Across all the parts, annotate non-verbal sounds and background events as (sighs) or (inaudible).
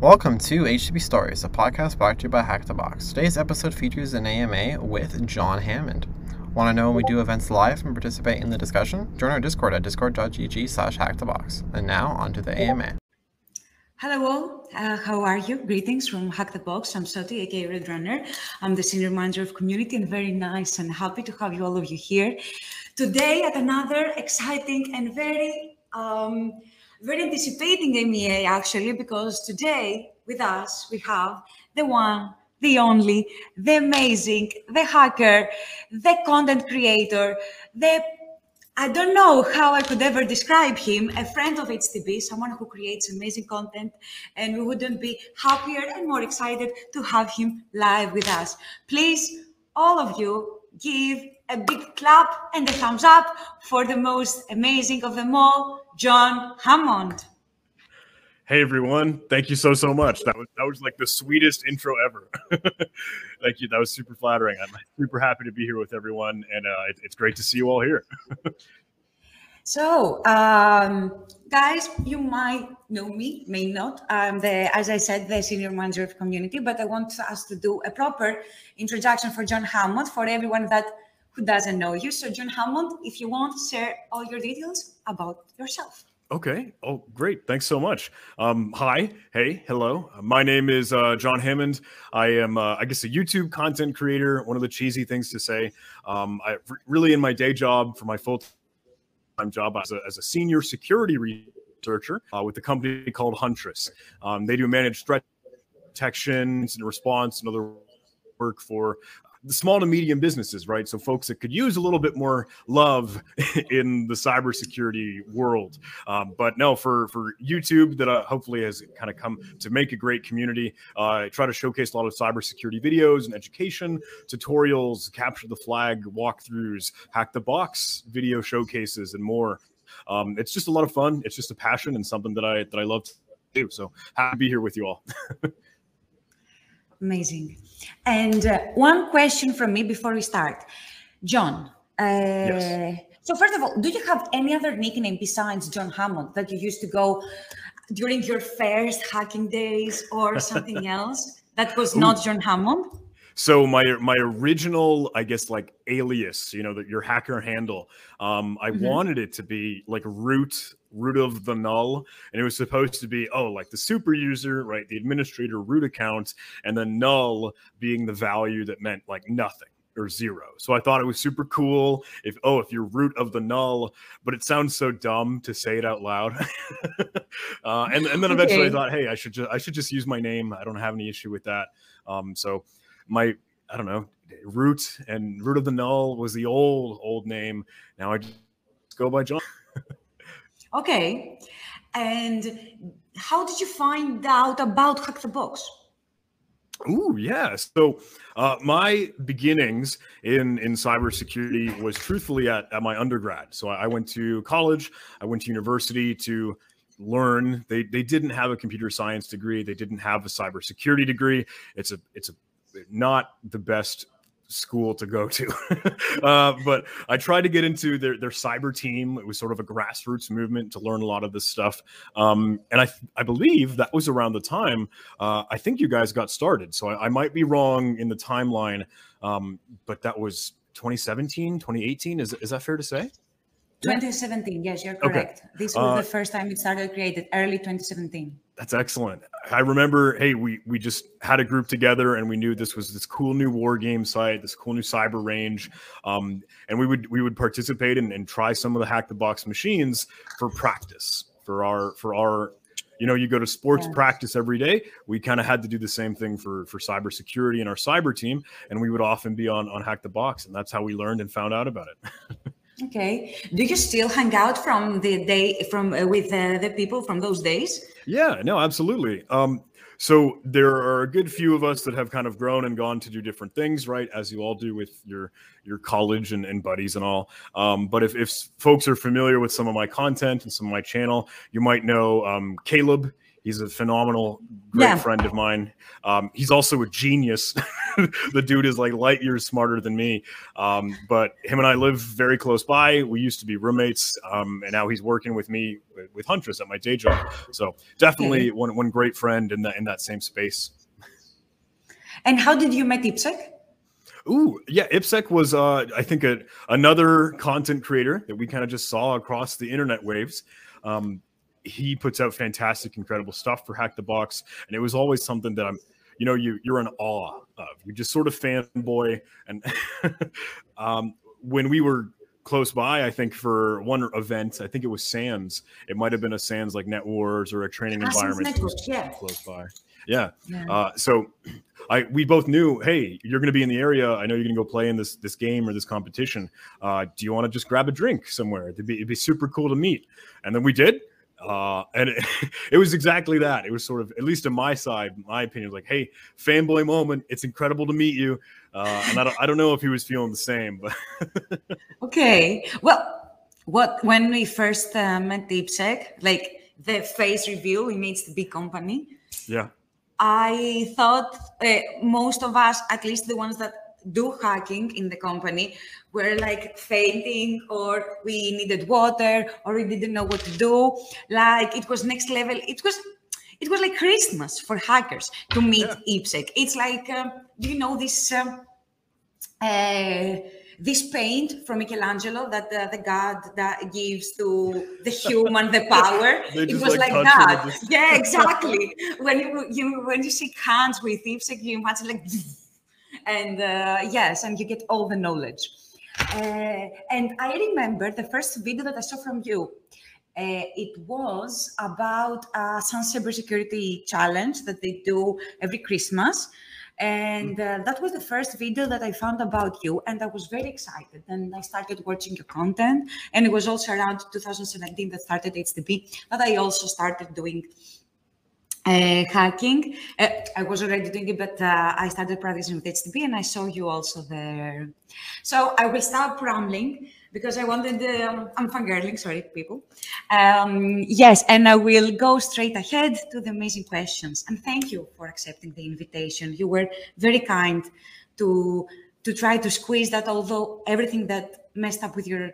Welcome to HTB Stories, a podcast brought to you by Hack the Box. Today's episode features an AMA with John Hammond. Want to know when we do events live and participate in the discussion? Join our Discord at discord.gg slash hackthebox. And now, on to the AMA. Hello all, uh, how are you? Greetings from Hack the Box. I'm Soti, aka Roadrunner. I'm the Senior Manager of Community and very nice and happy to have you all of you here today at another exciting and very um, very anticipating AMA actually, because today with us we have the one, the only, the amazing, the hacker, the content creator, the I don't know how I could ever describe him, a friend of HTB, someone who creates amazing content, and we wouldn't be happier and more excited to have him live with us. Please, all of you, give a big clap and a thumbs up for the most amazing of them all, John Hammond. Hey everyone! Thank you so so much. That was that was like the sweetest intro ever. (laughs) Thank you. That was super flattering. I'm super happy to be here with everyone, and uh, it, it's great to see you all here. (laughs) so, um, guys, you might know me, may not. I'm the, as I said, the senior manager of community, but I want us to do a proper introduction for John Hammond for everyone that who doesn't know you. So, John Hammond, if you want, share all your details about yourself. Okay. Oh, great. Thanks so much. Um, hi. Hey. Hello. My name is uh, John Hammond. I am, uh, I guess, a YouTube content creator. One of the cheesy things to say. Um, I really, in my day job, for my full time job as a, as a senior security researcher uh, with a company called Huntress. Um, they do managed threat detection, incident response, and other work for the small to medium businesses, right? So folks that could use a little bit more love (laughs) in the cybersecurity world. Um, but no, for for YouTube, that uh, hopefully has kind of come to make a great community. Uh, I try to showcase a lot of cybersecurity videos and education tutorials, capture the flag walkthroughs, hack the box video showcases, and more. Um, it's just a lot of fun. It's just a passion and something that I that I love to do. So happy to be here with you all. (laughs) Amazing. And uh, one question from me before we start. John, uh, yes. so first of all, do you have any other nickname besides John Hammond that you used to go during your first hacking days or (laughs) something else that was Ooh. not John Hammond? So my my original, I guess, like alias, you know, that your hacker handle, um, I mm-hmm. wanted it to be like root root of the null, and it was supposed to be oh, like the super user, right, the administrator root account, and the null being the value that meant like nothing or zero. So I thought it was super cool. If oh, if you're root of the null, but it sounds so dumb to say it out loud. (laughs) uh, and and then eventually okay. I thought, hey, I should just I should just use my name. I don't have any issue with that. Um, so my I don't know root and root of the null was the old old name. Now I just go by John. Okay, and how did you find out about Hack the Box? Ooh, yeah. So uh, my beginnings in in cybersecurity was truthfully at, at my undergrad. So I, I went to college, I went to university to learn. They they didn't have a computer science degree. They didn't have a cybersecurity degree. It's a it's a not the best school to go to. (laughs) uh, but I tried to get into their, their cyber team. It was sort of a grassroots movement to learn a lot of this stuff. Um, and I, I believe that was around the time uh, I think you guys got started. So I, I might be wrong in the timeline, um, but that was 2017, 2018. Is, is that fair to say? 2017. Yes, you're correct. Okay. This was uh, the first time it started created, early 2017. That's excellent. I remember, hey, we we just had a group together and we knew this was this cool new war game site, this cool new cyber range, um, and we would we would participate and, and try some of the hack the box machines for practice for our for our you know you go to sports yeah. practice every day we kind of had to do the same thing for for cybersecurity and our cyber team and we would often be on on hack the box and that's how we learned and found out about it (laughs) Okay. Do you still hang out from the day from uh, with uh, the people from those days? Yeah, no, absolutely. Um, so there are a good few of us that have kind of grown and gone to do different things, right? As you all do with your your college and, and buddies and all. Um, but if, if folks are familiar with some of my content and some of my channel, you might know um, Caleb. He's a phenomenal, great yeah. friend of mine. Um, he's also a genius (laughs) the dude is like light years smarter than me. Um, but him and I live very close by. We used to be roommates, um, and now he's working with me with, with Huntress at my day job. So definitely one one great friend in that in that same space. And how did you meet IppSec? Ooh, yeah, IppSec was uh, I think a, another content creator that we kind of just saw across the internet waves. Um, he puts out fantastic, incredible stuff for Hack the Box, and it was always something that I'm, you know, you you're in awe of. You just sort of fanboy, and (laughs) um, when we were close by, I think for one event, I think it was SANS. It might have been a SANS like Net Wars or a training environment Network, yeah. close by. Yeah. Yeah. Uh, so (clears throat) I we both knew, hey, you're going to be in the area. I know you're going to go play in this this game or this competition. Uh, do you want to just grab a drink somewhere? It'd be, it'd be super cool to meet. And then we did. Uh, and it, (laughs) it was exactly that. It was sort of, at least on my side, my opinion, like, hey, fanboy moment. It's incredible to meet you. Uh, and I don't, I don't know if he was feeling the same, but (laughs) Okay. Well, what when we first uh, met IppSec, like the face reveal, we made the big company. yeah. I thought uh, most of us, at least the ones that do hacking in the company, were like fainting, or we needed water, or we didn't know what to do. Like it was next level. It was. It was like Christmas for hackers to meet IppSec. It's like, um, do you know this um, uh, this paint from Michelangelo that the, the god that gives to the (laughs) human the power. (laughs) It was like, like, that. just- Yeah, (laughs) exactly. when you, you when you shake hands with IppSec, you imagine like, and uh, yes, and you get all the knowledge. Uh, and I remember the first video that I saw from you. Uh, it was about uh, some cybersecurity challenge that they do every Christmas. And uh, that was the first video that I found about you. And I was very excited. And I started watching your content. And it was also around 2017 that started HTB that I also started doing uh, hacking. Uh, I was already doing it, but uh, I started practicing with HTB and I saw you also there. So I will stop rambling because I wanted, um, I'm fangirling, sorry, people. Um, yes, and I will go straight ahead to the amazing questions. And thank you for accepting the invitation. You were very kind to to try to squeeze that, although everything that messed up with your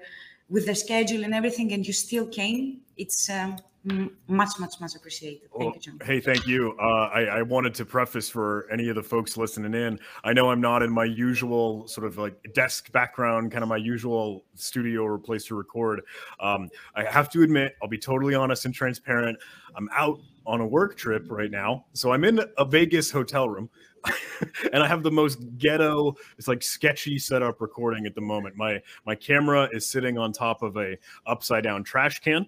with the schedule and everything, and you still came. It's um, much, much, much appreciated. Thank Well, you, John. Hey, thank you. Uh, I, I wanted to preface for any of the folks listening in. I know I'm not in my usual sort of like desk background, kind of my usual studio or place to record. Um, I have to admit, I'll be totally honest and transparent. I'm out on a work trip right now, so I'm in a Vegas hotel room. (laughs) and I have the most ghetto, it's like sketchy setup recording at the moment. My my camera is sitting on top of a upside down trash can.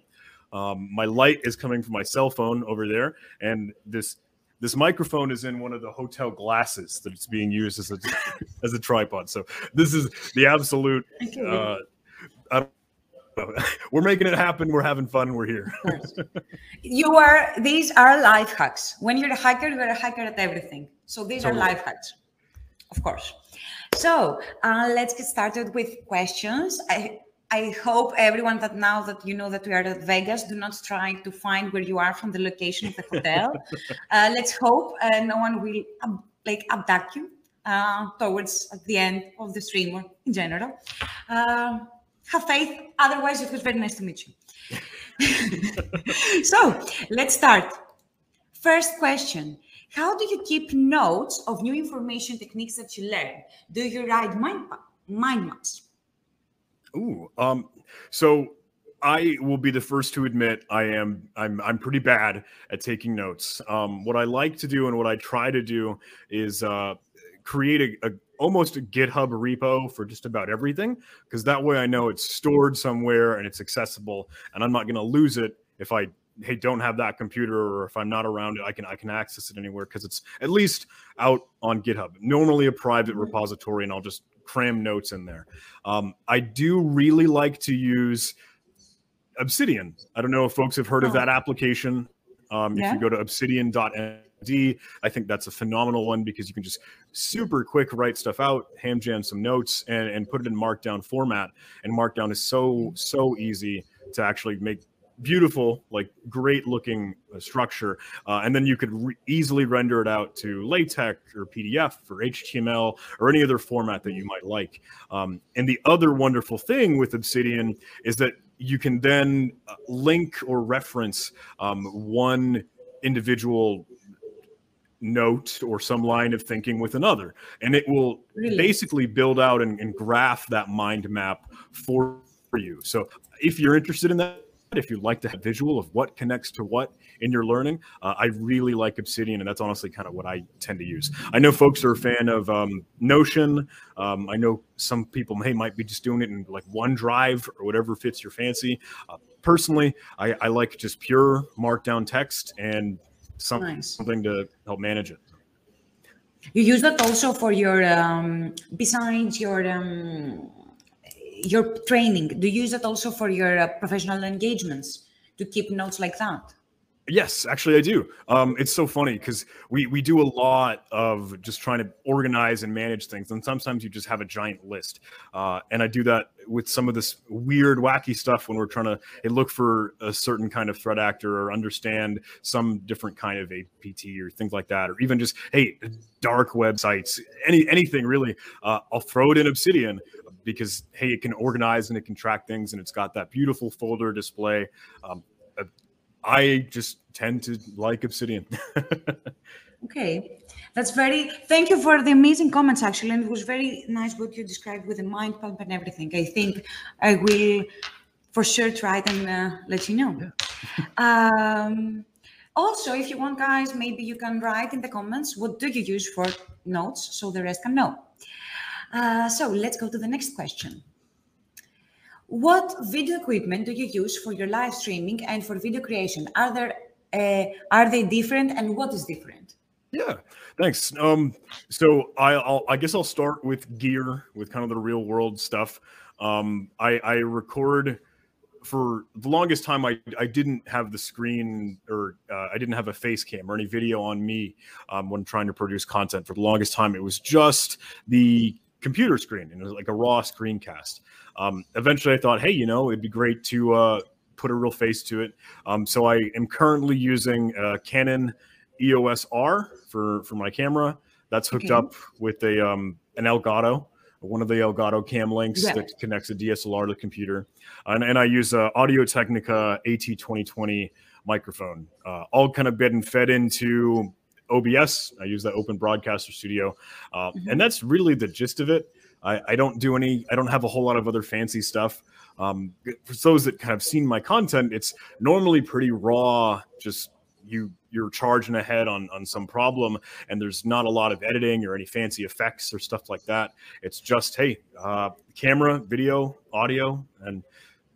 Um, my light is coming from my cell phone over there, and this this microphone is in one of the hotel glasses that it's being used as a (laughs) as a tripod. So this is the absolute. Uh. (laughs) We're making it happen. We're having fun. We're here. You are, these are life hacks. When you're a hacker, you're a hacker at everything. So these Totally. are life hacks, of course. So uh, let's get started with questions. I, I hope everyone that now that you know that we are at Vegas, do not try to find where you are from the location of the hotel. (laughs) uh, let's hope uh, no one will ab- like abduct you uh, towards at the end of the stream or in general. Uh, have faith. Otherwise, it was very nice to meet you. (laughs) so let's start. First question How do you keep notes of new information techniques that you learn? Do you write mind, pa- mind maps? Ooh, um, so I will be the first to admit I am I'm I'm pretty bad at taking notes. Um, what I like to do and what I try to do is uh, create a, a almost a GitHub repo for just about everything because that way I know it's stored somewhere and it's accessible and I'm not going to lose it if I hey don't have that computer or if I'm not around it I can I can access it anywhere because it's at least out on GitHub. Normally a private repository and I'll just cram notes in there. Um, I do really like to use Obsidian. I don't know if folks have heard of Oh. that application. Um, Yeah. If you go to obsidian.md, I think that's a phenomenal one because you can just super quick write stuff out, ham jam some notes, and, and put it in Markdown format. And Markdown is so, so easy to actually make beautiful, like great looking uh, structure, uh, and then you could re- easily render it out to LaTeX or PDF or HTML or any other format that you might like. Um, and the other wonderful thing with Obsidian is that you can then uh, link or reference um, one individual note or some line of thinking with another and it will Really? basically build out and, and graph that mind map for you so if you're interested in that if you'd like to have visual of what connects to what in your learning uh, i really like obsidian and that's honestly kind of what i tend to use. I know folks are a fan of um, notion um, i know some people may might be just doing it in like onedrive or whatever fits your fancy. Uh, personally I, I like just pure markdown text and some, Nice. something to help manage it. You use that also for your um, besides your um, your training. Do you use it also for your uh, professional engagements to keep notes like that? Yes, actually, I do. Um, it's so funny because we we do a lot of just trying to organize and manage things, and sometimes you just have a giant list. Uh, and I do that with some of this weird, wacky stuff when we're trying to look for a certain kind of threat actor or understand some different kind of APT or things like that, or even just hey, dark websites, any anything really. Uh, I'll throw it in Obsidian because hey, it can organize and it can track things, and it's got that beautiful folder display. Um, I just tend to like Obsidian. (laughs) Okay, that's very. Thank you for the amazing comments, actually, and it was very nice what you described with the mind pump and everything. I think I will for sure try it and uh, let you know. (laughs) um, also, if you want, guys, maybe you can write in the comments what do you use for notes so the rest can know. Uh, so let's go to the next question. What video equipment do you use for your live streaming and for video creation? Are there uh, are they different, and what is different? Yeah, thanks. Um, so I, I'll, I guess I'll start with gear, with kind of the real world stuff. Um, I, I record for the longest time. I, I didn't have the screen or uh, I didn't have a face cam or any video on me um, when trying to produce content. For the longest time, it was just the computer screen and it was like a raw screencast. Um, eventually, I thought, hey, you know, it'd be great to uh, put a real face to it. Um, so I am currently using a Canon EOS R for for my camera. That's hooked Okay. up with a um, an Elgato, one of the Elgato cam links Yeah. that connects a DSLR to the computer, and, and I use a Audio Technica AT2020 microphone, uh, all kind of been fed into OBS. I use that Open Broadcaster Studio, uh, Mhm. and that's really the gist of it. I, I don't do any. I don't have a whole lot of other fancy stuff. Um, for those that have seen my content, it's normally pretty raw. Just you you're charging ahead on on some problem, and there's not a lot of editing or any fancy effects or stuff like that. It's just hey, uh, camera, video, audio, and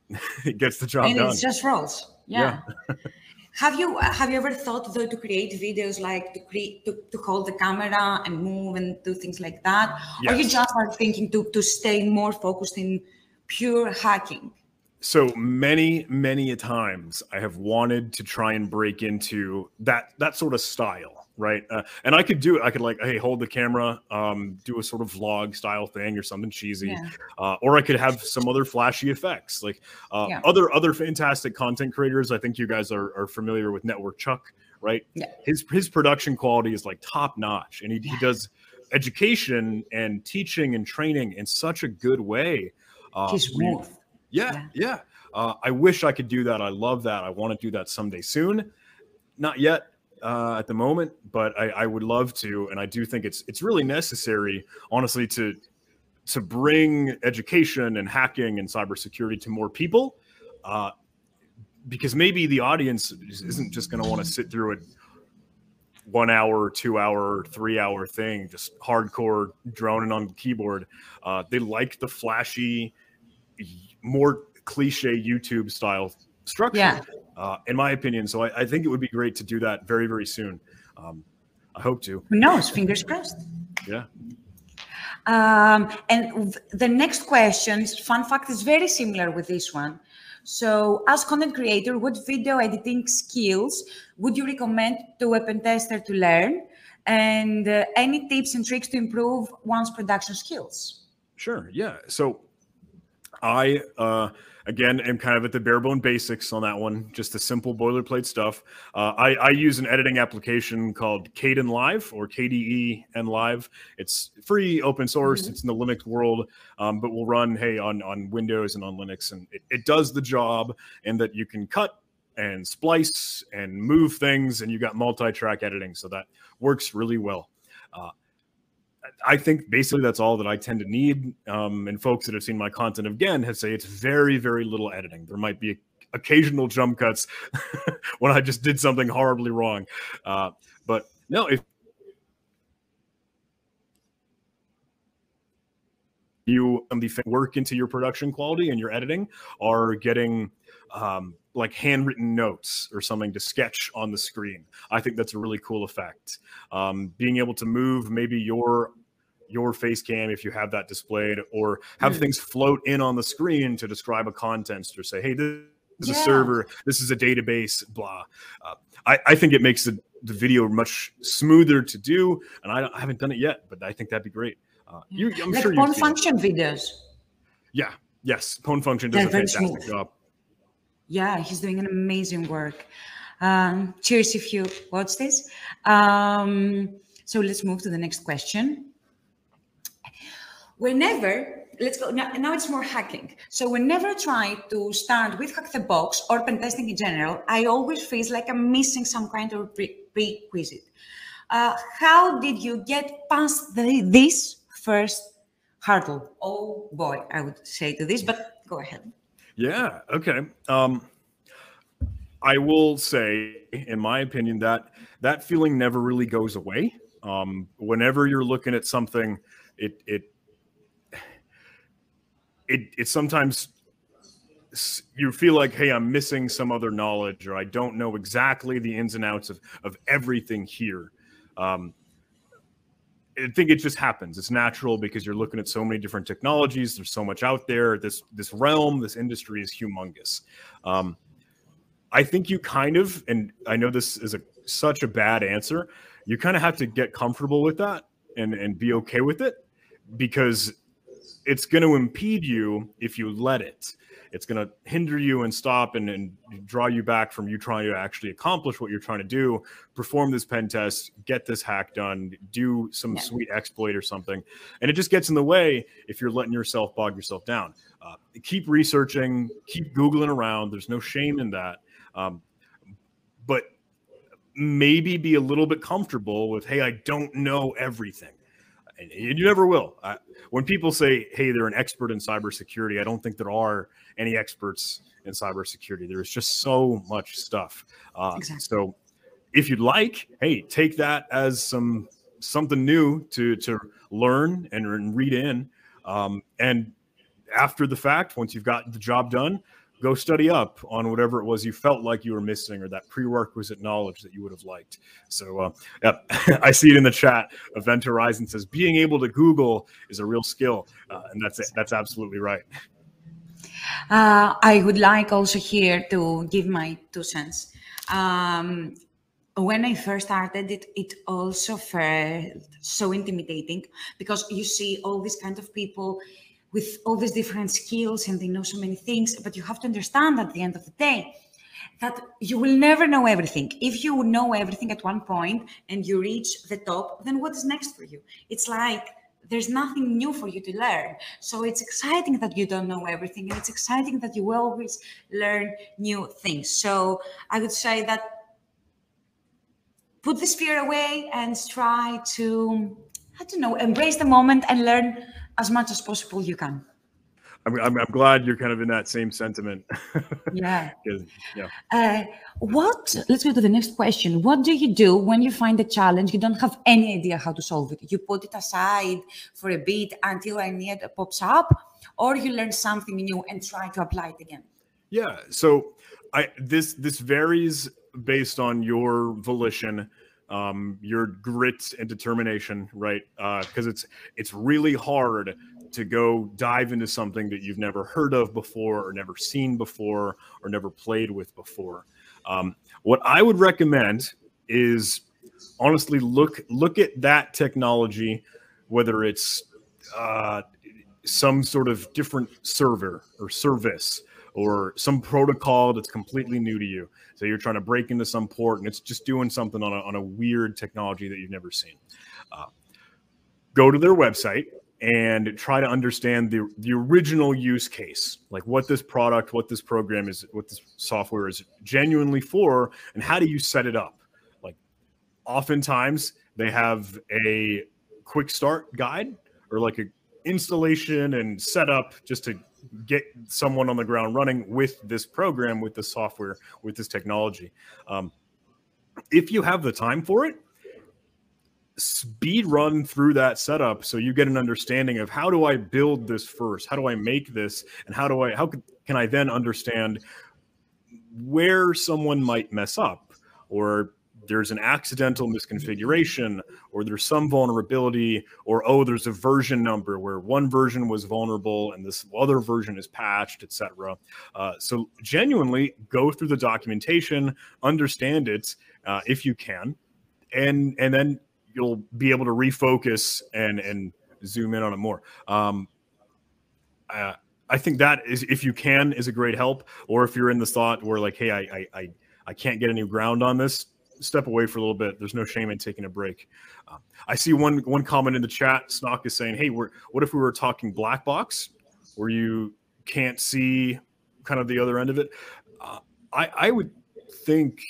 (laughs) it gets the job done. and done. it's just rolls. Yeah. (laughs) have you have you ever thought though to create videos like to create to, to hold the camera and move and do things like that? Or you just are thinking to to stay more focused in pure hacking? So many many a times i have wanted to try and break into that that sort of style right uh, and i could do it i could like hey hold the camera um, do a sort of vlog style thing or something cheesy Yeah. uh, or i could have some other flashy effects like uh, Yeah. other other fantastic content creators i think you guys are, are familiar with network chuck right Yeah. his his production quality is like top notch and he, he does education and teaching and training in such a good way uh, He's smooth. Yeah, Yeah. yeah. Uh, I wish I could do that. I love that. I want to do that someday soon. Not yet uh, at the moment, but I, I would love to, and I do think it's it's really necessary, honestly, to to bring education and hacking and cybersecurity to more people, uh, because maybe the audience is- isn't just going to want to sit through a one hour, two hour, three hour thing, just hardcore droning on the keyboard. Uh, they like the flashy, more cliche YouTube style structure, Yeah. uh, in my opinion. So I, I think it would be great to do that very, very soon. Um, I hope to. Who knows? Fingers crossed. Yeah. Um, and the next question, is fun fact, is very similar with this one. So, as content creator, what video editing skills would you recommend to a pen tester to learn? And uh, any tips and tricks to improve one's production skills? Sure. Yeah. So I uh, again am kind of at the bare bone basics on that one, just the simple boilerplate stuff. Uh, I, I, use an editing application called Kdenlive or KDE and Live. It's free, open source. Mm-hmm. It's in the Linux world, um, but will run hey on on Windows and on Linux, and it, it does the job. And that you can cut and splice and move things, and you got multi-track editing, so that works really well. Uh, I think basically that's all that I tend to need. Um, and folks that have seen my content again have say it's very, very little editing. There might be occasional jump cuts (laughs) when I just did something horribly wrong. Uh, but no, if you um, the work into your production quality and your editing are getting um, like handwritten notes or something to sketch on the screen. I think that's a really cool effect. Um, being able to move maybe your your face cam if you have that displayed or have mm. things float in on the screen to describe a content or say hey this is yeah. a server. This is a database blah. Uh, I, I think it makes the, the video much smoother to do and I, I haven't done it yet but i think that'd be great. Uh, you, i'm like sure you function videos. Yeah. Yes. Pwn function does a fantastic smooth. job. Yeah he's doing an amazing work. Um, cheers if you watch this. Um, so let's move to the next question whenever let's go now, now it's more hacking. So whenever i try to start with hack the box or pen testing in general i always feel like i'm missing some kind of prerequisite. Uh, how did you get past the, this first hurdle? Oh boy i would say to this but go ahead. Yeah okay. Um i will say in my opinion that that feeling never really goes away. Um whenever you're looking at something it it it it sometimes you feel like hey i'm missing some other knowledge or i don't know exactly the ins and outs of of everything here. Um, i think it just happens. It's natural because you're looking at so many different technologies. There's so much out there. This this realm this industry is humongous. Um, i think you kind of and i know this is a such a bad answer you kind of have to get comfortable with that and and be okay with it because it's going to impede you if you let it. It's going to hinder you and stop and, and draw you back from you trying to actually accomplish what you're trying to do, perform this pen test, get this hack done, do some yeah. sweet exploit or something. And it just gets in the way if you're letting yourself bog yourself down. Uh, keep researching, keep Googling around. There's no shame in that. Um, but maybe be a little bit comfortable with, hey, I don't know everything and you never will. Uh, when people say, "Hey, they're an expert in cybersecurity," I don't think there are any experts in cybersecurity. There's just so much stuff. Uh, exactly. So, if you'd like, hey, take that as some something new to to learn and, and read in. Um, and after the fact, once you've got the job done, go study up on whatever it was you felt like you were missing or that prerequisite knowledge that you would have liked. So, uh, yeah, (laughs) I see it in the chat. Event Horizon says being able to Google is a real skill, uh, and that's it. That's absolutely right. Uh, I would like also here to give my two cents. Um, when I first started it, it also felt so intimidating because you see all these kind of people with all these different skills and they know so many things but you have to understand at the end of the day that you will never know everything. If you know everything at one point and you reach the top then what is next for you? It's like there's nothing new for you to learn. So it's exciting that you don't know everything and it's exciting that you will always learn new things. So i would say that put this fear away and try to i don't know embrace the moment and learn as much as possible you can. I'm, I'm, I'm glad you're kind of in that same sentiment. yeah. (laughs) yeah. Uh, what, let's go to the next question. What do you do when you find a challenge, you don't have any idea how to solve it? You put it aside for a bit until a need pops up, or you learn something new and try to apply it again? Yeah. So I, this, this varies based on your volition um, your grit and determination, right? Because uh, it's it's really hard to go dive into something that you've never heard of before, or never seen before, or never played with before. Um, what I would recommend is honestly look look at that technology, whether it's uh, some sort of different server or service or some protocol that's completely new to you. So you're trying to break into some port and it's just doing something on a, on a weird technology that you've never seen. Uh, go to their website and try to understand the, the original use case, like what this product, what this program is, what this software is genuinely for, and how do you set it up? Like oftentimes they have a quick start guide or like a installation and setup just to get someone on the ground running with this program, with the software, with this technology. Um, if you have the time for it, speed run through that setup so you get an understanding of how do I build this first? How do I make this? And how do I, how can I then understand where someone might mess up or there's an accidental misconfiguration or there's some vulnerability or oh there's a version number where one version was vulnerable and this other version is patched etc uh, so genuinely go through the documentation understand it uh, if you can and and then you'll be able to refocus and and zoom in on it more um, uh, I think that is, if you can, is a great help. Or if you're in the thought where like, hey, I, I, I, I can't get any ground on this, step away for a little bit. There's no shame in taking a break. Uh, I see one one comment in the chat. Snock is saying, "Hey, we're what if we were talking black box, where you can't see kind of the other end of it?" Uh, I I would think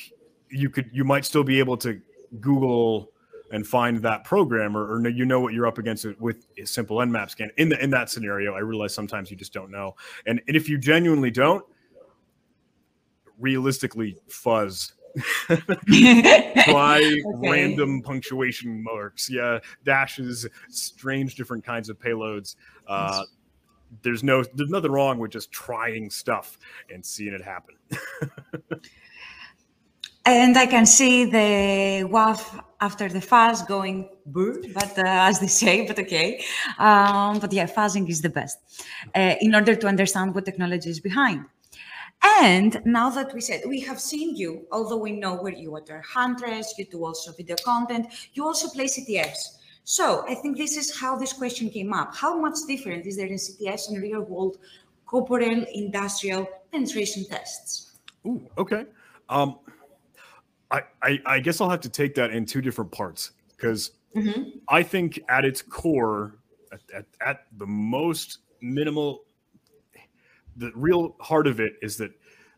you could you might still be able to Google and find that program or, or you know what you're up against with a simple nmap scan in the in that scenario i realize sometimes you just don't know and, and if you genuinely don't realistically fuzz Try (laughs) okay. random punctuation marks, yeah, dashes, strange different kinds of payloads. Uh, there's no, there's nothing wrong with just trying stuff and seeing it happen. and I can see the WAF after the fuzz going burr, but uh, as they say, but okay. Um, but yeah, fuzzing is the best uh, in order to understand what technology is behind. And now that we said we have seen you, although we know where you are Huntress, you do also video content, you also play CTFs. So I think this is how this question came up. How much different is there in CTFs and real world corporeal industrial penetration tests? Ooh, okay. Um, I, I, I guess I'll have to take that in two different parts because mm-hmm. I think at its core, at, at, at the most minimal the real heart of it is that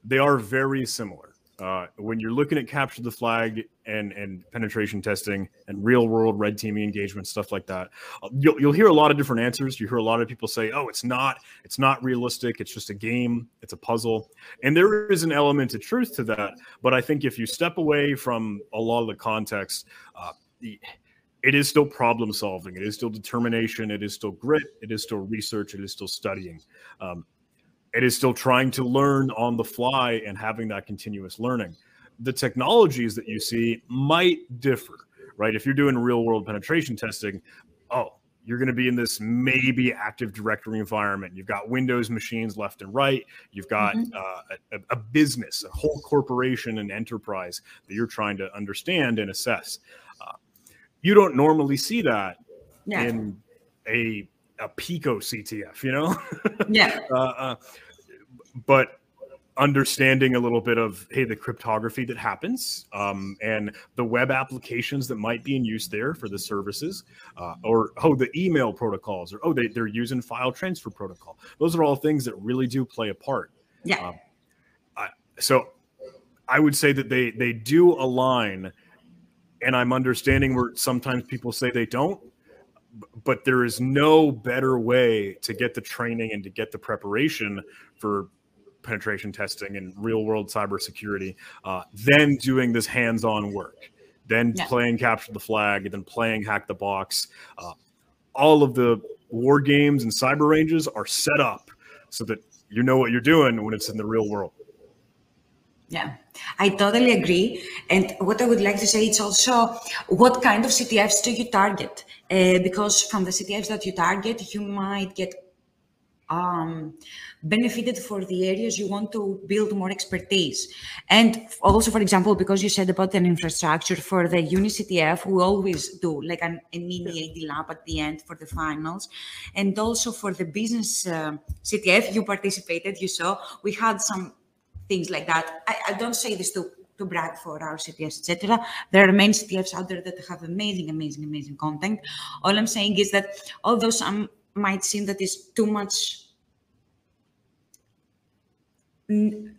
they are very similar. Uh, when you're looking at capture the flag and and penetration testing and real world red teaming engagement stuff like that, uh, you'll, you'll hear a lot of different answers. You hear a lot of people say, "Oh, it's not, it's not realistic. It's just a game. It's a puzzle," and there is an element of truth to that. But I think if you step away from a lot of the context, uh, it is still problem solving. It is still determination. It is still grit. It is still research. It is still studying. Um, it is still trying to learn on the fly and having that continuous learning. The technologies that you see might differ, right? If you're doing real world penetration testing, oh, you're going to be in this maybe active directory environment. You've got Windows machines left and right. You've got mm-hmm. uh, a, a, business, a whole corporation, and enterprise that you're trying to understand and assess. Uh, you don't normally see that in a a Pico CTF, you know? (laughs) Yeah. uh, uh, but understanding a little bit of hey the cryptography that happens um, and the web applications that might be in use there for the services uh, or oh the email protocols or oh they, they're using file transfer protocol those are all things that really do play a part yeah um, I, so i would say that they they do align and i'm understanding where sometimes people say they don't but there is no better way to get the training and to get the preparation for penetration testing and real world cybersecurity uh, than doing this hands on work, then yeah. playing capture the flag, then playing hack the box. Uh, all of the war games and cyber ranges are set up so that you know what you're doing when it's in the real world. Yeah, I totally agree. And what I would like to say is also what kind of CTFs do you target? Uh, because from the CTFs that you target, you might get um, benefited for the areas you want to build more expertise. And also, for example, because you said about an infrastructure for the UniCTF, we always do like an, a mini AD lab at the end for the finals. And also for the business uh, CTF, you participated, you saw, we had some things like that. I, I don't say this to to brag for our CTFs, etc. There are many CTFs out there that have amazing, amazing, amazing content. All I'm saying is that although some might seem that it's too much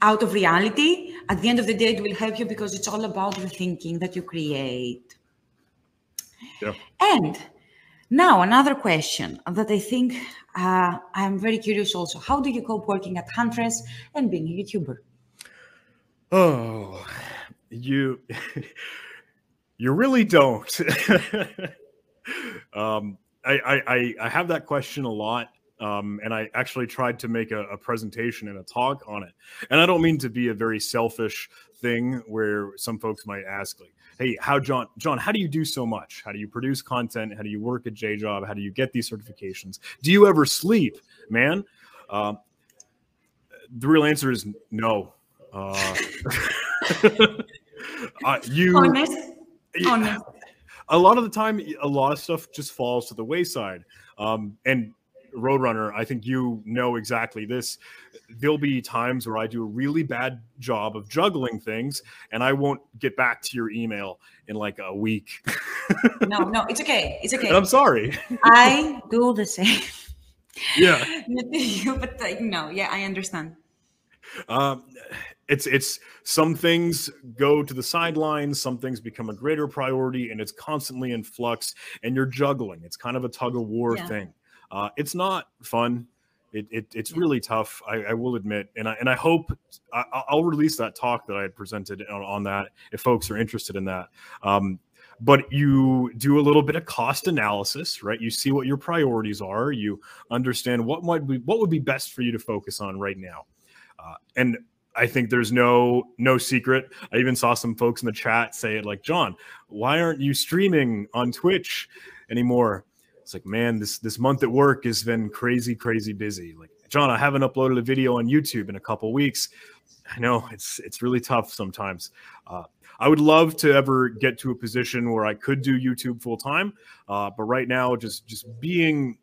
out of reality, at the end of the day, it will help you because it's all about the thinking that you create. Yeah. And now another question that I think uh, I'm very curious also. How do you cope working at Huntress and being a YouTuber? Oh, you (laughs) you really don't. (laughs) um, I, I I have that question a lot. Um, and I actually tried to make a, a, presentation and a talk on it. And I don't mean to be a very selfish thing where some folks might ask, like, "Hey, how John? John, how do you do so much? How do you produce content? How do you work at J Job? How do you get these certifications? Do you ever sleep, man?" Uh, the real answer is no. Uh, (laughs) (laughs) uh, you honest, honest. A lot of the time, a lot of stuff just falls to the wayside. Um, and Roadrunner, I think you know exactly this. There'll be times where I do a really bad job of juggling things, and I won't get back to your email in like a week. (laughs) no, no, it's okay. It's okay. And I'm sorry. I (laughs) do the same. Yeah. but no, yeah, I understand. Um, it's it's some things go to the sidelines some things become a greater priority and it's constantly in flux and you're juggling. It's kind of a tug of war yeah. thing. Uh, it's not fun. It, it it's yeah. really tough I, I, will admit. And i and i hope I, will release that talk that i had presented on, on, that if folks are interested in that. Um, but you do a little bit of cost analysis right? You see what your priorities are. You understand what might be what would be best for you to focus on right now. Uh, and I think there's no no secret. I even saw some folks in the chat say it like, John, why aren't you streaming on Twitch anymore? It's like, man, this this month at work has been crazy, crazy busy. Like, John, I haven't uploaded a video on YouTube in a couple weeks. I know it's it's really tough sometimes. Uh, I would love to ever get to a position where I could do YouTube full time, uh, but right now, just just being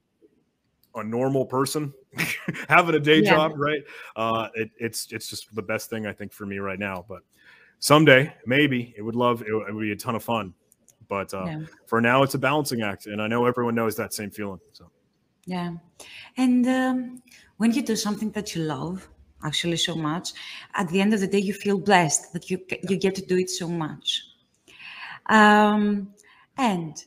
a normal person (laughs) having a day yeah. job right uh it, it's it's just the best thing i think for me right now but someday maybe it would love it, it would be a ton of fun but uh yeah. for now it's a balancing act and i know everyone knows that same feeling so yeah and um, when you do something that you love actually so much at the end of the day you feel blessed that you you get to do it so much um and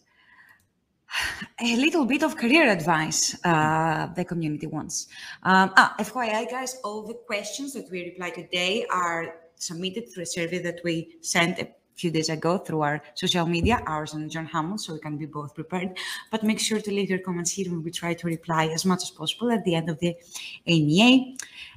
(sighs) a little bit of career advice uh, the community wants. Um, ah, FYI, guys, all the questions that we reply today are submitted through a survey that we sent a few days ago through our social media, ours and John Hammond, so we can be both prepared. But make sure to leave your comments here and we try to reply as much as possible at the end of the AMA.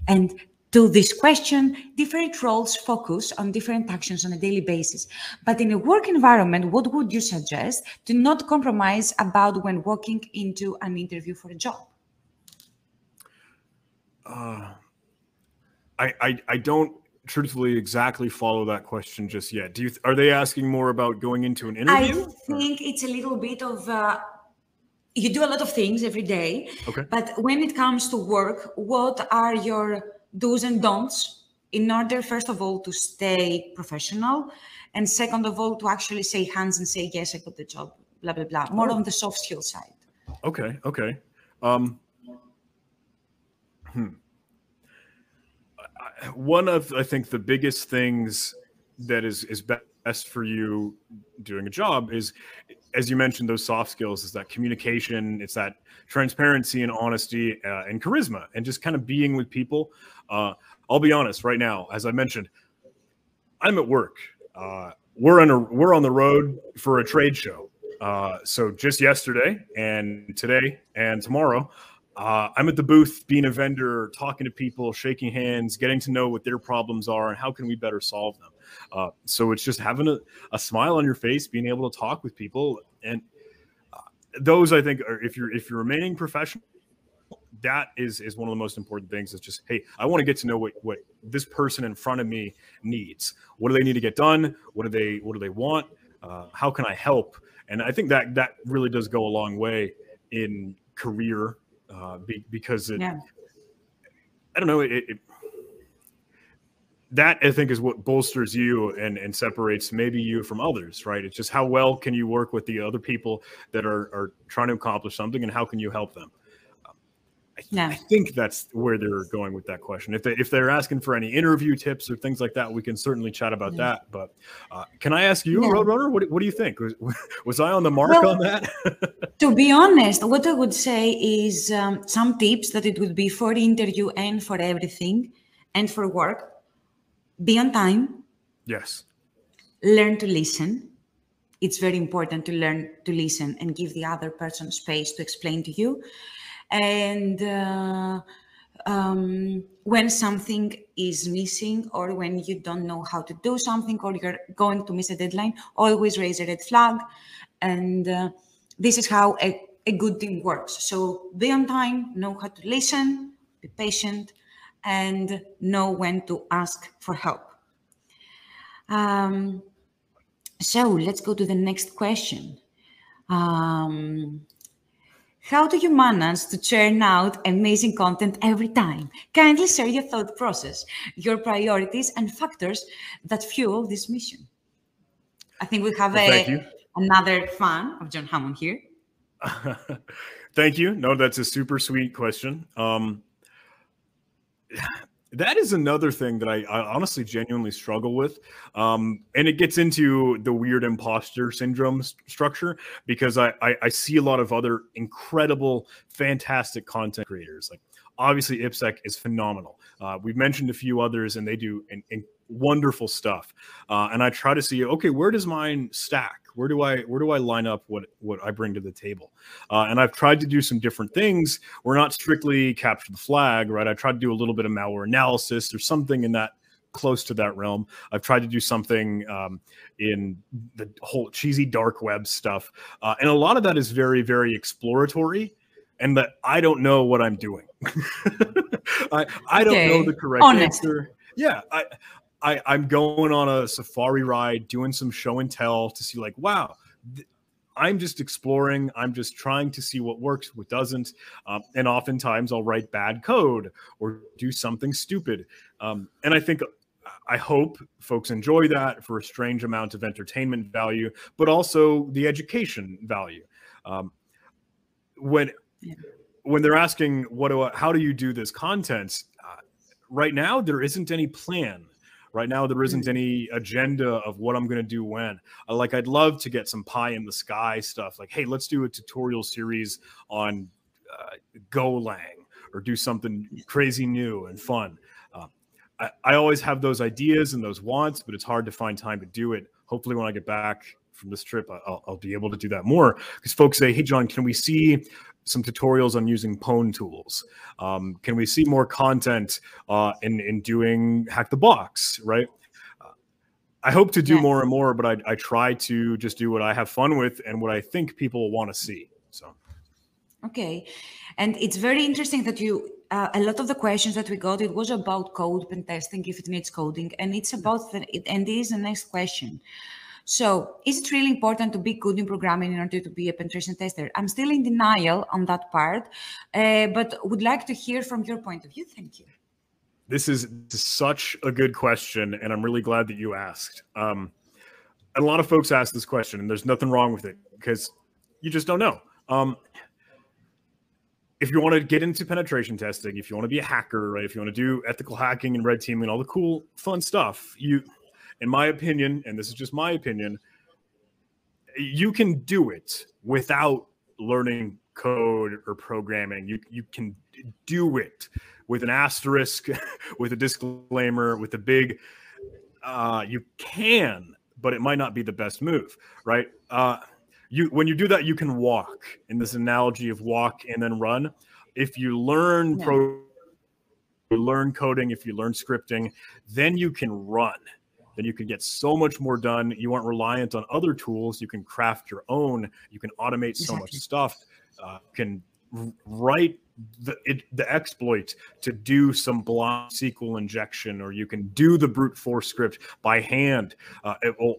And to this question, different roles focus on different actions on a daily basis. But in a work environment, what would you suggest to not compromise about when walking into an interview for a job? Uh, I, I, I don't truthfully exactly follow that question just yet. Do you are they asking more about going into an interview? I think or? it's a little bit of uh, you do a lot of things every day. Okay. But when it comes to work, what are your do's and don'ts in order, first of all, to stay professional, and second of all, to actually say hands and say, yes, I got the job, blah, blah, blah. More oh. on the soft skill side. Okay, okay. Um, hmm. One of, I think, the biggest things that is, is best for you doing a job is as you mentioned those soft skills is that communication it's that transparency and honesty uh, and charisma and just kind of being with people. Uh, i'll be honest right now as i mentioned i'm at work. Uh, we're on a we're on the road for a trade show. Uh, so just yesterday and today and tomorrow uh, I'm at the booth being a vendor, talking to people, shaking hands, getting to know what their problems are and how can we better solve them. Uh, so it's just having a, a, smile on your face, being able to talk with people, and uh, those I think are if you're if you're remaining professional, that is is one of the most important things. Is just hey, I want to get to know what what this person in front of me needs. What do they need to get done? What do they what do they want? Uh, how can I help? And I think that that really does go a long way in career uh, be, because it, yeah. I don't know it, it that I think is what bolsters you and and separates maybe you from others, right? It's just how well can you work with the other people that are are trying to accomplish something, and how can you help them? I, yeah. I think that's where they're going with that question. If they if they're asking for any interview tips or things like that, we can certainly chat about yeah. that. But uh, can I ask you, yeah. Roadrunner, what what do you think? Was, was I on the mark well, on that? (laughs) to be honest, what I would say is um, some tips that it would be for the interview and for everything and for work be on time. Yes. Learn to listen. It's very important to learn to listen and give the other person space to explain to you. And uh, um, when something is missing or when you don't know how to do something or you're going to miss a deadline, always raise a red flag. And uh, this is how a, a good team works. So be on time, know how to listen, be patient, and know when to ask for help. Um, so let's go to the next question. Um, how do you manage to churn out amazing content every time? Kindly share your thought process, your priorities, and factors that fuel this mission. I think we have well, a, another fan of John Hammond here. (laughs) thank you. No, that's a super sweet question. Um, that is another thing that I, I honestly genuinely struggle with. Um, and it gets into the weird imposter syndrome st- structure because I, I, I, see a lot of other incredible, fantastic content creators. Like, obviously, IppSec is phenomenal. Uh, we've mentioned a few others, and they do in, in wonderful stuff. Uh, and I try to see, okay, where does mine stack? Where do I where do I line up what what I bring to the table? Uh, and I've tried to do some different things. We're not strictly capture the flag, right? I tried to do a little bit of malware analysis or something in that close to that realm. I've tried to do something um, in the whole cheesy dark web stuff, uh, and a lot of that is very very exploratory and that I don't know what I'm doing. (laughs) I I don't okay. know the correct Honest. answer. Yeah, I I, I'm going on a safari ride, doing some show and tell to see, like, wow, th- I'm just exploring. I'm just trying to see what works, what doesn't. Um, and oftentimes I'll write bad code or do something stupid. Um, and I think, I hope folks enjoy that for a strange amount of entertainment value, but also the education value. Um, when when they're asking, what do I, how do you do this content? Uh, right now, there isn't any plan Right now, there isn't mm. any agenda of what I'm going to do when. Like, I'd love to get some pie in the sky stuff. Like, hey, let's do a tutorial series on uh, Golang or do something crazy new and fun. Uh, I, I always have those ideas and those wants, but it's hard to find time to do it. Hopefully, when I get back from this trip, I'll, I'll, be able to do that more. Because folks say, "Hey, John, can we see some tutorials on using Pwn tools? Um, can we see more content uh, in in doing hack the box? Right. Uh, I hope to do yeah. more and more, but I, I try to just do what I have fun with and what I think people want to see. So. Okay, and it's very interesting that you. Uh, a lot of the questions that we got, it was about code pen testing if it needs coding, and it's about the, and this is the next question. So is it really important to be good in programming in order to be a penetration tester? I'm still in denial on that part, uh, but would like to hear from your point of view. Thank you. This is, such a good question, and I'm really glad that you asked. Um, a lot of folks ask this question, and there's nothing wrong with it because you just don't know. Um, if you want to get into penetration testing, if you want to be a hacker, right? If you want to do ethical hacking and red teaming, and all the cool, fun stuff, you in my opinion, and this is just my opinion, you can do it without learning code or programming. You you can do it with an asterisk, (laughs) with a disclaimer, with a big. Uh, you can, but it might not be the best move, right? Uh, you when you do that, you can walk. In this analogy of walk and then run, if you learn yeah. pro, you learn coding, if you learn scripting, then you can run then you can get so much more done. You aren't reliant on other tools. You can craft your own. You can automate so much stuff. Uh, can write the it, the exploit to do some blind SQL injection, or you can do the brute force script by hand, uh,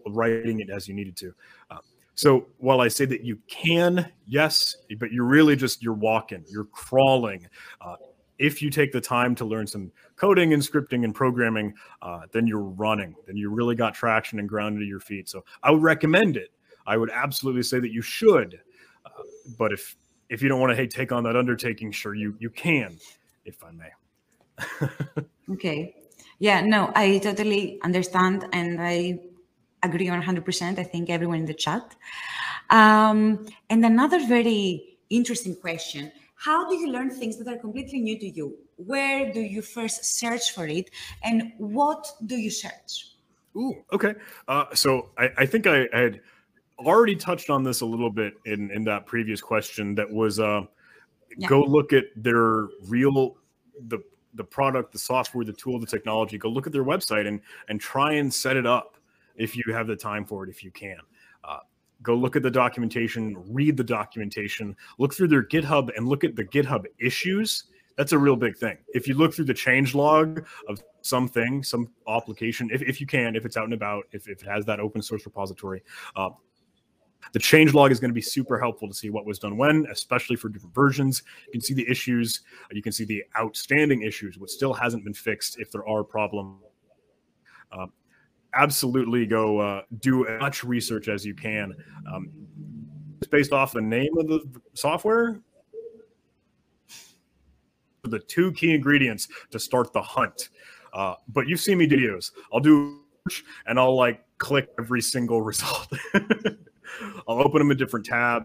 writing it as you needed to. Uh, so while I say that you can, yes, but you're really just you're walking, you're crawling. Uh, if you take the time to learn some coding and scripting and programming, uh, then you're running. Then you really got traction and grounded to your feet. So I would recommend it. I would absolutely say that you should. Uh, but if if you don't want to hey, take on that undertaking, sure you you can, if I may. (laughs) okay. Yeah. No, I totally understand, and I agree on 100%. I think everyone in the chat. Um, and another very interesting question how do you learn things that are completely new to you? Where do you first search for it? And what do you search? Ooh, okay. Uh, so I, I, think I had already touched on this a little bit in, in that previous question that was uh, yeah. go look at their real, the, the product, the software, the tool, the technology, go look at their website and, and try and set it up if you have the time for it, if you can. Go look at the documentation, read the documentation, look through their GitHub and look at the GitHub issues. That's a real big thing. If you look through the change log of something, some application, if, if you can, if it's out and about, if, if it has that open source repository, uh, the change log is going to be super helpful to see what was done when, especially for different versions. You can see the issues, you can see the outstanding issues, what still hasn't been fixed if there are problems. Uh, absolutely go uh, do as much research as you can. Um, it's based off the name of the software. The two key ingredients to start the hunt. Uh, but you've seen me videos. I'll do and I'll like click every single (laughs) result. I'll open them in different tab.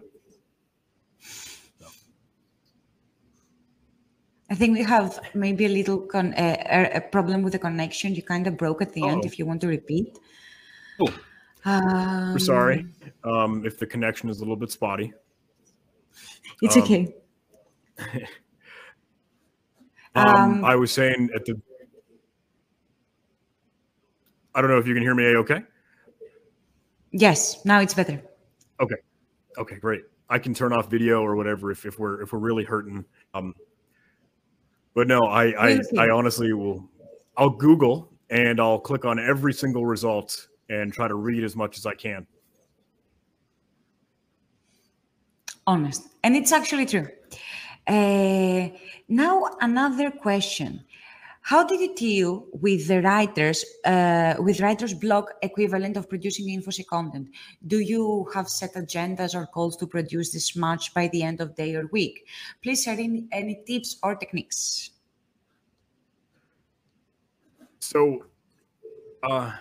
I think we have maybe a little con- uh, a problem with the connection. You kind of broke at the Uh-oh. end. If you want to repeat. Oh. Um, We're sorry um, if the connection is a little bit spotty. It's um, okay. (laughs) Um, um, I was saying at the. I don't know if you can hear me. Okay. Yes, now it's better. Okay. Okay, great. I can turn off video or whatever if, if we're if we're really hurting. Um, but no, I I, I honestly will. I'll Google and I'll click on every single result and try to read as much as I can. Honest, and it's actually true. Uh, now another question: How did you deal with the writers, uh, with writers' block equivalent of producing InfoSec content? Do you have set agendas or goals to produce this much by the end of day or week? Please share any, any tips or techniques. So, uh,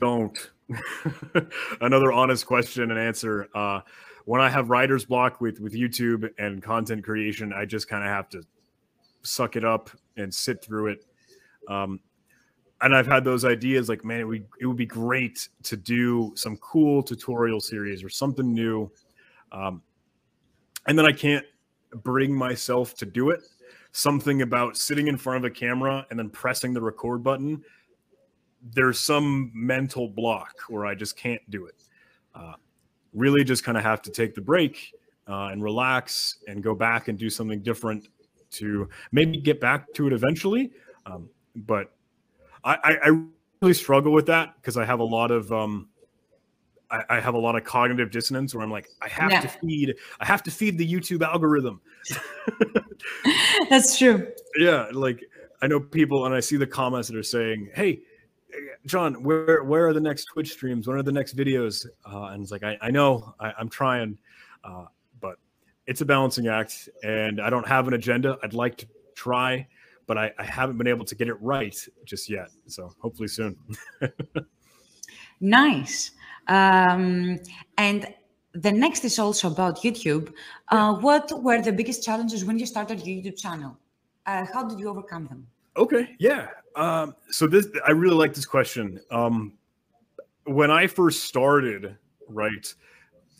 don't. (laughs) Another honest question and answer. Uh, when I have writer's block with with YouTube and content creation, I just kind of have to suck it up and sit through it. Um, and I've had those ideas like, man, it would, it would be great to do some cool tutorial series or something new. Um, and then I can't bring myself to do it. Something about sitting in front of a camera and then pressing the record button. There's some mental block where I just can't do it. Uh, really just kind of have to take the break uh, and relax and go back and do something different to maybe get back to it eventually. Um, but I, I, really struggle with that because I have a lot of um, I, I, have a lot of cognitive dissonance where I'm like, I have yeah. to feed, I have to feed the YouTube algorithm. (laughs) That's true. Yeah, like I know people, and I see the comments that are saying, "Hey, John, where where are the next Twitch streams? When are the next videos?" Uh, and it's like, I, I know, I, am trying. Uh, it's a balancing act, and I don't have an agenda. I'd like to try, but I, I haven't been able to get it right just yet. So hopefully soon. (laughs) nice. Um, and the next is also about YouTube. Uh, what were the biggest challenges when you started your YouTube channel? Uh, how did you overcome them? Okay, yeah. Um, so this, I really like this question. Um, when I first started, right,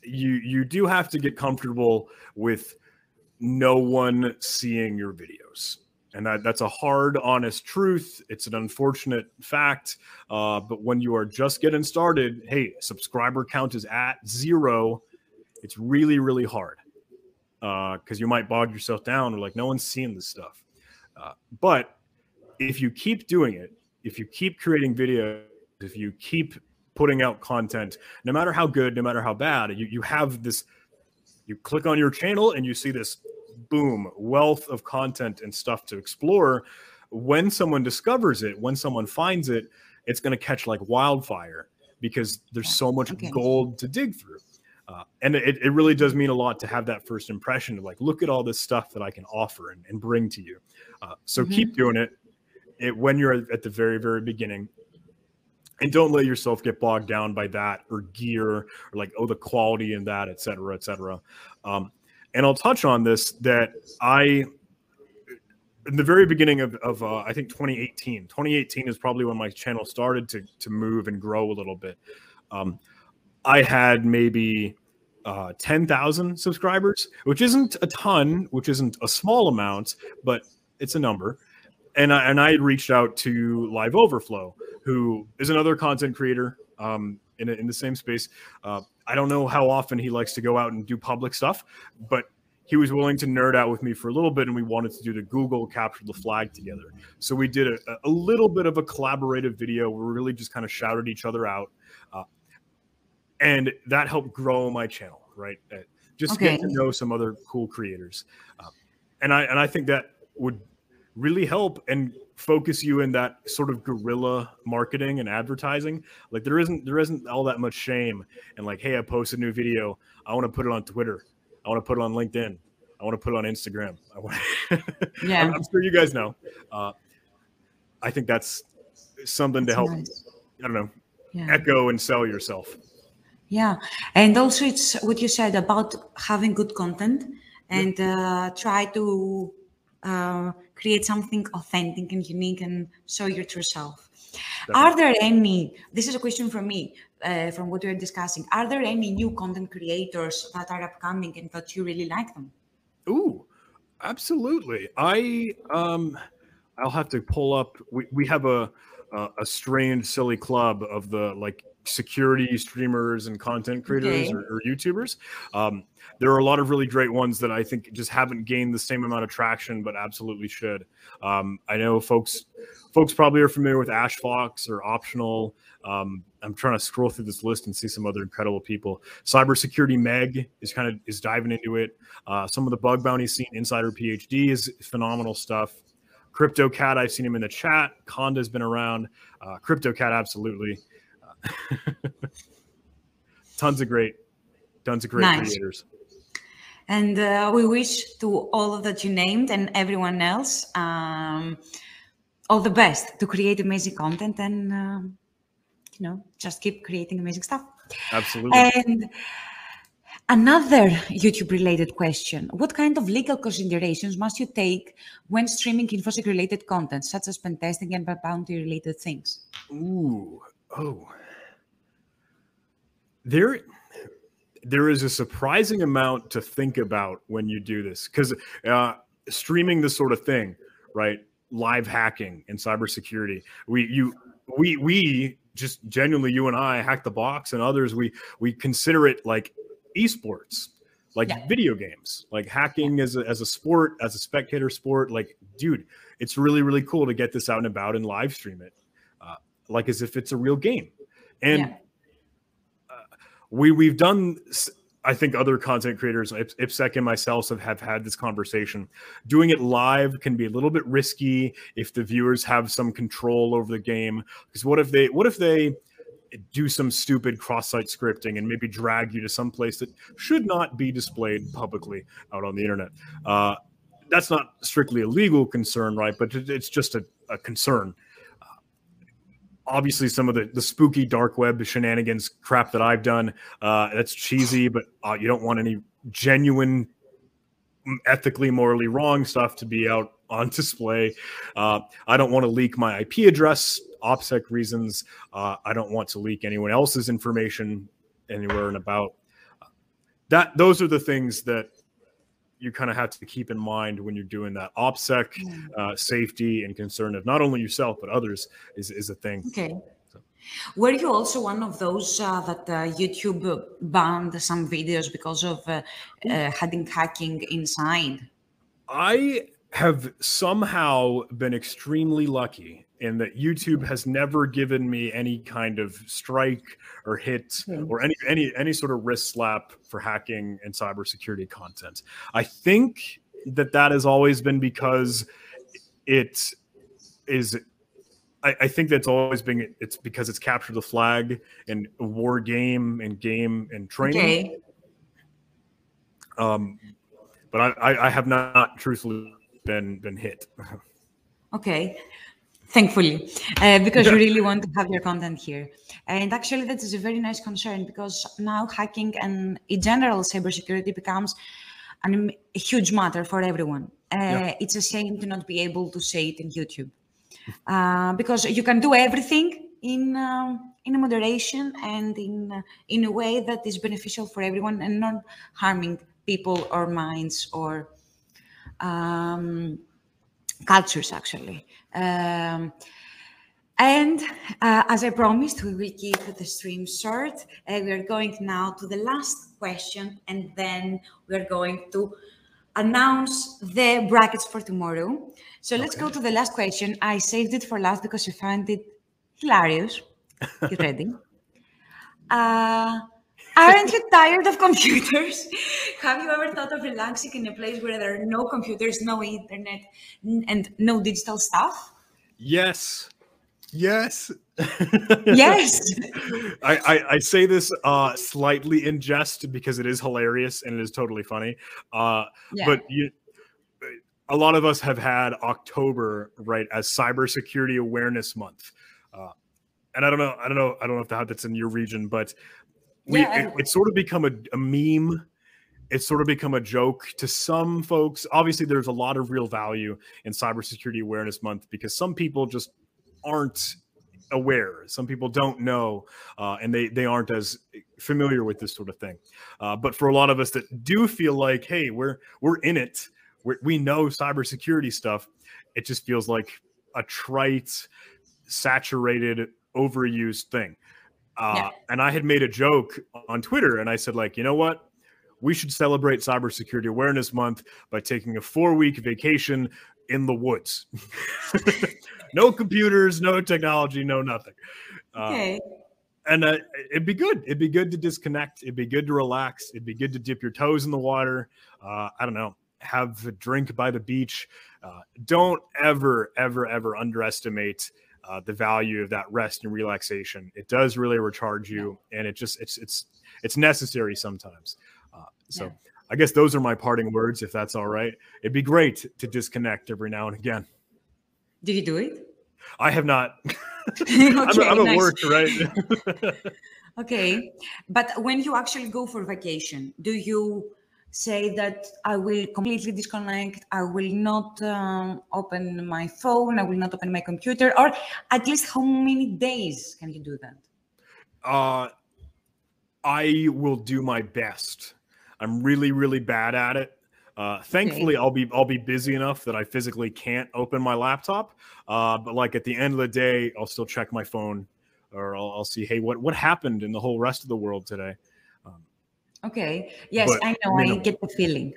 you you do have to get comfortable with no one seeing your videos. And that, that's a hard honest truth. It's an unfortunate fact. Uh, but when you are just getting started hey subscriber count is at zero. It's really really hard because uh, you might bog yourself down or like no one's seeing this stuff. Uh, but if you keep doing it, if you keep creating videos, if you keep putting out content, no matter how good, no matter how bad, you, you have this. You click on your channel and you see this boom wealth of content and stuff to explore. When someone discovers it, when someone finds it, it's going to catch like wildfire because there's so much okay. gold to dig through. Uh, and it, it really does mean a lot to have that first impression of like, look at all this stuff that I can offer and, and bring to you. Uh, so mm-hmm. keep doing it. it when you're at the very, very beginning. And don't let yourself get bogged down by that or gear or like, oh, the quality in that, et cetera, et cetera. Um, and I'll touch on this that I, in the very beginning of, of uh, I think 2018, 2018 is probably when my channel started to, to move and grow a little bit. Um, I had maybe uh, 10,000 subscribers, which isn't a ton, which isn't a small amount, but it's a number. And I, and I reached out to LiveOverflow, who is another content creator um, in, a, in the same space. Uh, I don't know how often he likes to go out and do public stuff, but he was willing to nerd out with me for a little bit and we wanted to do the google capture the flag together so we did a, a little bit of a collaborative video where we really just kind of shouted each other out uh, and that helped grow my channel right uh, just okay. get to know some other cool creators uh, and i and i think that would really help and focus you in that sort of guerrilla marketing and advertising. Like there isn't there isn't all that much shame and like hey i posted a new video. I want to put it on twitter. I want to put it on linkedin. I want to put it on instagram. (laughs) I want yeah. I'm, I'm, sure you guys know. Uh, i think that's something that's to help nice. i don't know yeah. echo and sell yourself. Yeah, and also it's what you said about having good content and uh, try to uh, create something authentic and unique and show your true self. Definitely. Are there any? This is a question from me. Uh, from what we're discussing, are there any new content creators that are upcoming and that you really like them? Ooh, absolutely. I um, I'll have to pull up. We we have a a, a strange, silly club of the like security streamers and content creators okay. or, or, YouTubers. Um, there are a lot of really great ones that I think just haven't gained the same amount of traction, but absolutely should. Um, I know folks folks probably are familiar with Ash Fox or Optional. Um, I'm trying to scroll through this list and see some other incredible people. Cybersecurity Meg is kind of is diving into it. Uh, some of the bug bounty scene, Insider PhD is phenomenal stuff. Crypto Cat, I've seen him in the chat. Conda's been around. Uh, Crypto Cat, absolutely. (laughs) tons of great, tons of great nice. creators. And uh, we wish to all of that you named and everyone else um, all the best to create amazing content and um, you know just keep creating amazing stuff. Absolutely. And Another YouTube related question What kind of legal considerations must you take when streaming InfoSec related content, such as pen testing and bounty related things? Ooh, oh, there there is a surprising amount to think about when you do this because uh, streaming this sort of thing right? Live hacking and cybersecurity. We you we we just genuinely you and i hack the box and others we we consider it like esports like yeah. video games like hacking as a, as a sport as a spectator sport. Like dude it's really really cool to get this out and about and live stream it uh, like as if it's a real game. And yeah we we've done I think other content creators, IppSec and myself, have, have had this conversation. Doing it live can be a little bit risky if the viewers have some control over the game. Because what if they what if they do some stupid cross-site scripting and maybe drag you to some place that should not be displayed publicly out on the internet? Uh, that's not strictly a legal concern, right? But it's just a, a concern obviously some of the, the spooky dark web shenanigans crap that I've done. Uh, that's cheesy, but uh, you don't want any genuine, ethically, morally wrong stuff to be out on display. Uh, I don't want to leak my IP address, OPSEC reasons. Uh, I don't want to leak anyone else's information anywhere and about. That those are the things that you kind of have to keep in mind when you're doing that. OPSEC uh, safety and concern of not only yourself but others is, is a thing. Okay. So. Were you also one of those uh, that uh, YouTube banned some videos because of uh, uh having hacking inside? I have somehow been extremely lucky in that YouTube has never given me any kind of strike or hit mm. or any any any sort of wrist slap for hacking and cybersecurity content. I think that that has always been because it is I, I, think that's always been it's because it's captured the flag in war game and game and training. Okay. Um, but I, I have not truthfully been been hit. (laughs) okay, thankfully, uh, because you really want to have your content here. And actually, that is a very nice concern because now hacking and in general cybersecurity becomes an, a huge matter for everyone. Uh, yeah. It's a shame to not be able to say it in YouTube uh, because you can do everything in um, in moderation and in uh, in a way that is beneficial for everyone and not harming people or minds or um, cultures actually. Um, and uh, as I promised, we will keep the stream short. Uh, we are going now to the last question, and then we are going to announce the brackets for tomorrow. So let's go to the last question. I saved it for last because I find it hilarious. Get ready. (laughs) Uh, aren't (laughs) you tired of computers? (laughs) Have you ever thought of relaxing in a place where there are no computers, no internet, and no digital stuff? Yes. Yes. yes. (laughs) I, I, I, say this uh, slightly in jest because it is hilarious and it is totally funny. Uh, yeah. But you, a lot of us have had October right as Cybersecurity Awareness Month, uh, and I don't know, I don't know, I don't know if that, that's in your region, but we yeah, it, it's sort of become a, a meme it's sort of become a joke to some folks. Obviously, there's a lot of real value in Cybersecurity Awareness Month because some people just aren't aware. Some people don't know, uh, and they they aren't as familiar with this sort of thing. Uh, but for a lot of us that do feel like, hey, we're we're in it, we're, we know cybersecurity stuff. It just feels like a trite, saturated, overused thing. Uh, yeah. And I had made a joke on Twitter, and I said, like, you know what? We should celebrate Cybersecurity Awareness Month by taking a four week vacation in the woods. (laughs) no computers, no technology, no nothing. Uh, okay. Uh, and uh, it'd be good. It'd be good to disconnect. It'd be good to relax. It'd be good to dip your toes in the water. Uh, I don't know. Have a drink by the beach. Uh, don't ever, ever, ever underestimate uh, the value of that rest and relaxation. It does really recharge you, and it just it's it's it's necessary sometimes. Uh, so. Yeah. I guess those are my parting words, if that's all right. It'd be great to disconnect every now and again. Did you do it? I have not. (laughs) (laughs) okay, I'm, I'm nice. at work, right? (laughs) okay, but when you actually go for vacation, do you say that I will completely disconnect? I will not um, open my phone. I will not open my computer, or at least how many days can you do that? Uh, I will do my best. I'm really, really bad at it. Uh, thankfully, okay. I'll be I'll be busy enough that I physically can't open my laptop. Uh, but like at the end of the day, I'll still check my phone, or I'll, I'll see, hey, what what happened in the whole rest of the world today? Okay. Yes, I know. I get the feeling.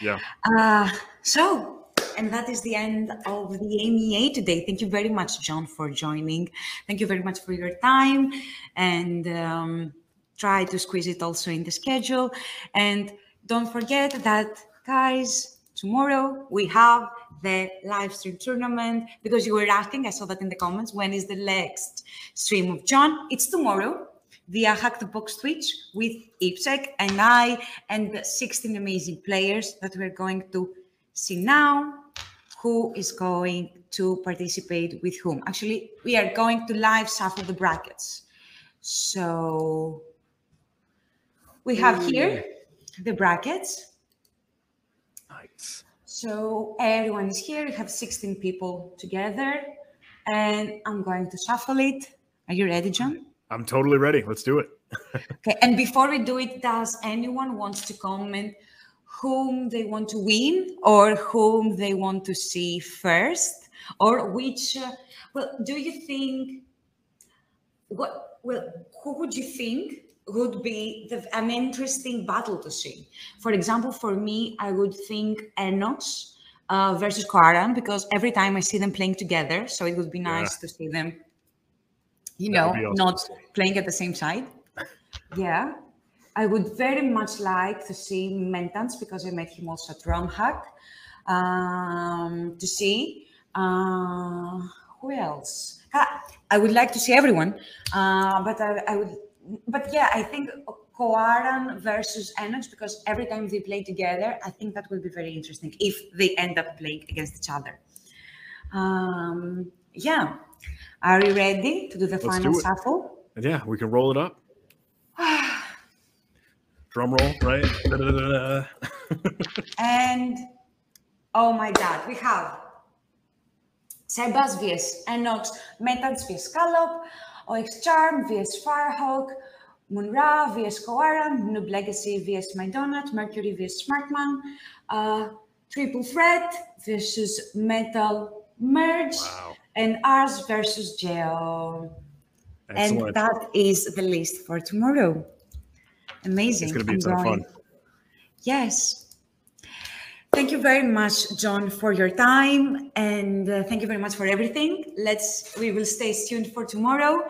Yeah. Uh, so, and that is the end of the AMA today. Thank you very much, John, for joining. Thank you very much for your time, and um, try to squeeze it also in the schedule. And don't forget that guys, tomorrow we have the live stream tournament because you were asking, I saw that in the comments, when is the next stream of John? It's tomorrow via Hack the Box Twitch with IppSec and I and 16 amazing players that we're going to see now who is going to participate with whom. Actually, we are going to live shuffle the brackets. So we have here the brackets. So everyone is here. We have 16 people together, and I'm going to shuffle it. Are you ready, John? I'm totally ready. Let's do it. okay. And before we do it, does anyone wants to comment whom they want to win or whom they want to see first, or which? Uh, well, do you think what well who would you think would be the, an interesting battle to see for example for me i would think enox uh, versus Koaran because every time i see them playing together so it would be nice yeah. to see them you know awesome. not playing at the same side. (laughs) Yeah. I would very much like to see mentans because i met him also at romhack um, to see uh, who else? I would like to see everyone, uh, but I, I, would, but yeah, I think Koaran versus Enox because every time they play together, I think that will be very interesting if they end up playing against each other. Um, yeah, are you ready to do the Let's final do shuffle? Yeah, we can roll it up. (sighs) Drum roll, right? (laughs) and oh my God, we have Sebas vs. Enox, Metans vs. Scallop, OX Charm vs. Firehawk, Munra vs. Koaran, Noob Legacy vs. My Donut, Mercury vs. Smartman, uh, Triple Threat versus Metal Merge, wow. And ours versus Geo. Excellent. And that is the list for tomorrow. Amazing. It's going to be of fun. Yes. Thank you very much, John, for your time, and uh, thank you very much for everything. Let's we will stay tuned for tomorrow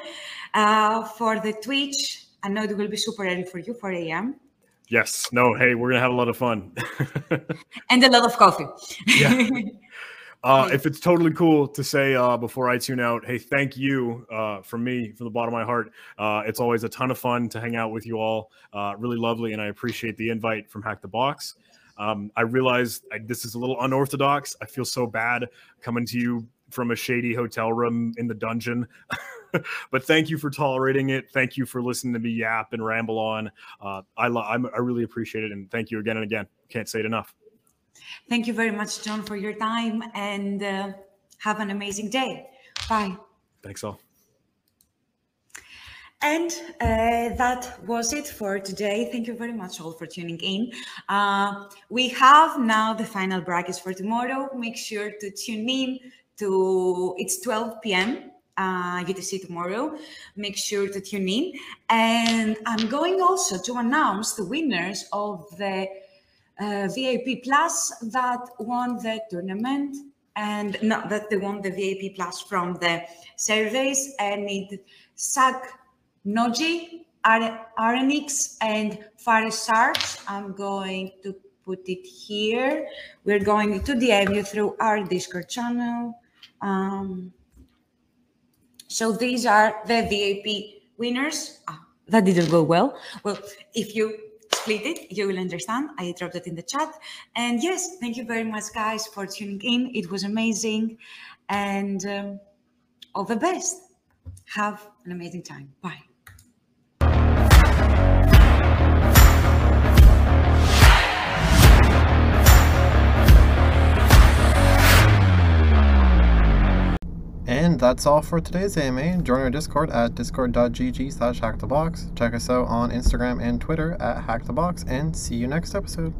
uh, for the Twitch. I know it will be super early for you, 4 a.m. Yes. No. Hey, we're gonna have a lot of fun (laughs) and a lot of coffee. yeah. (laughs) Uh, if it's totally cool to say uh, before I tune out, hey, thank you uh, from me, from the bottom of my heart. Uh, it's always a ton of fun to hang out with you all. Uh, really lovely, and I appreciate the invite from Hack the Box. Um, I realize I, this is a little unorthodox. I feel so bad coming to you from a shady hotel room in the dungeon. (laughs) but thank you for tolerating it. Thank you for listening to me yap and ramble on. Uh, I, lo- I really appreciate it. And thank you again and again. Can't say it enough. Thank you very much, John, for your time and uh, have an amazing day. Bye. Thanks all. And uh, that was it for today. Thank you very much all for tuning in. Uh, we have now the final brackets for tomorrow. Make sure to tune in to it's 12 p.m. Uh, UTC tomorrow. Make sure to tune in. And I'm going also to announce the winners of the uh, VIP Plus that won the tournament and not that they won the VIP Plus from the surveys and it suck Noji, Arenix, and Farisart. I'm going to put it here. We're going to DM you through our Discord channel. Um, so these are the VIP winners. Ah, that didn't go well. Well, if you split it, you will understand. I dropped it in the chat. And yes, thank you very much, guys, for tuning in. It was amazing. And um, all the best. Have an amazing time. Bye. And that's all for today's AMA. Join our Discord at discord.gg slash hackthebox. Check us out on Instagram and Twitter at hackthebox, and see you next episode.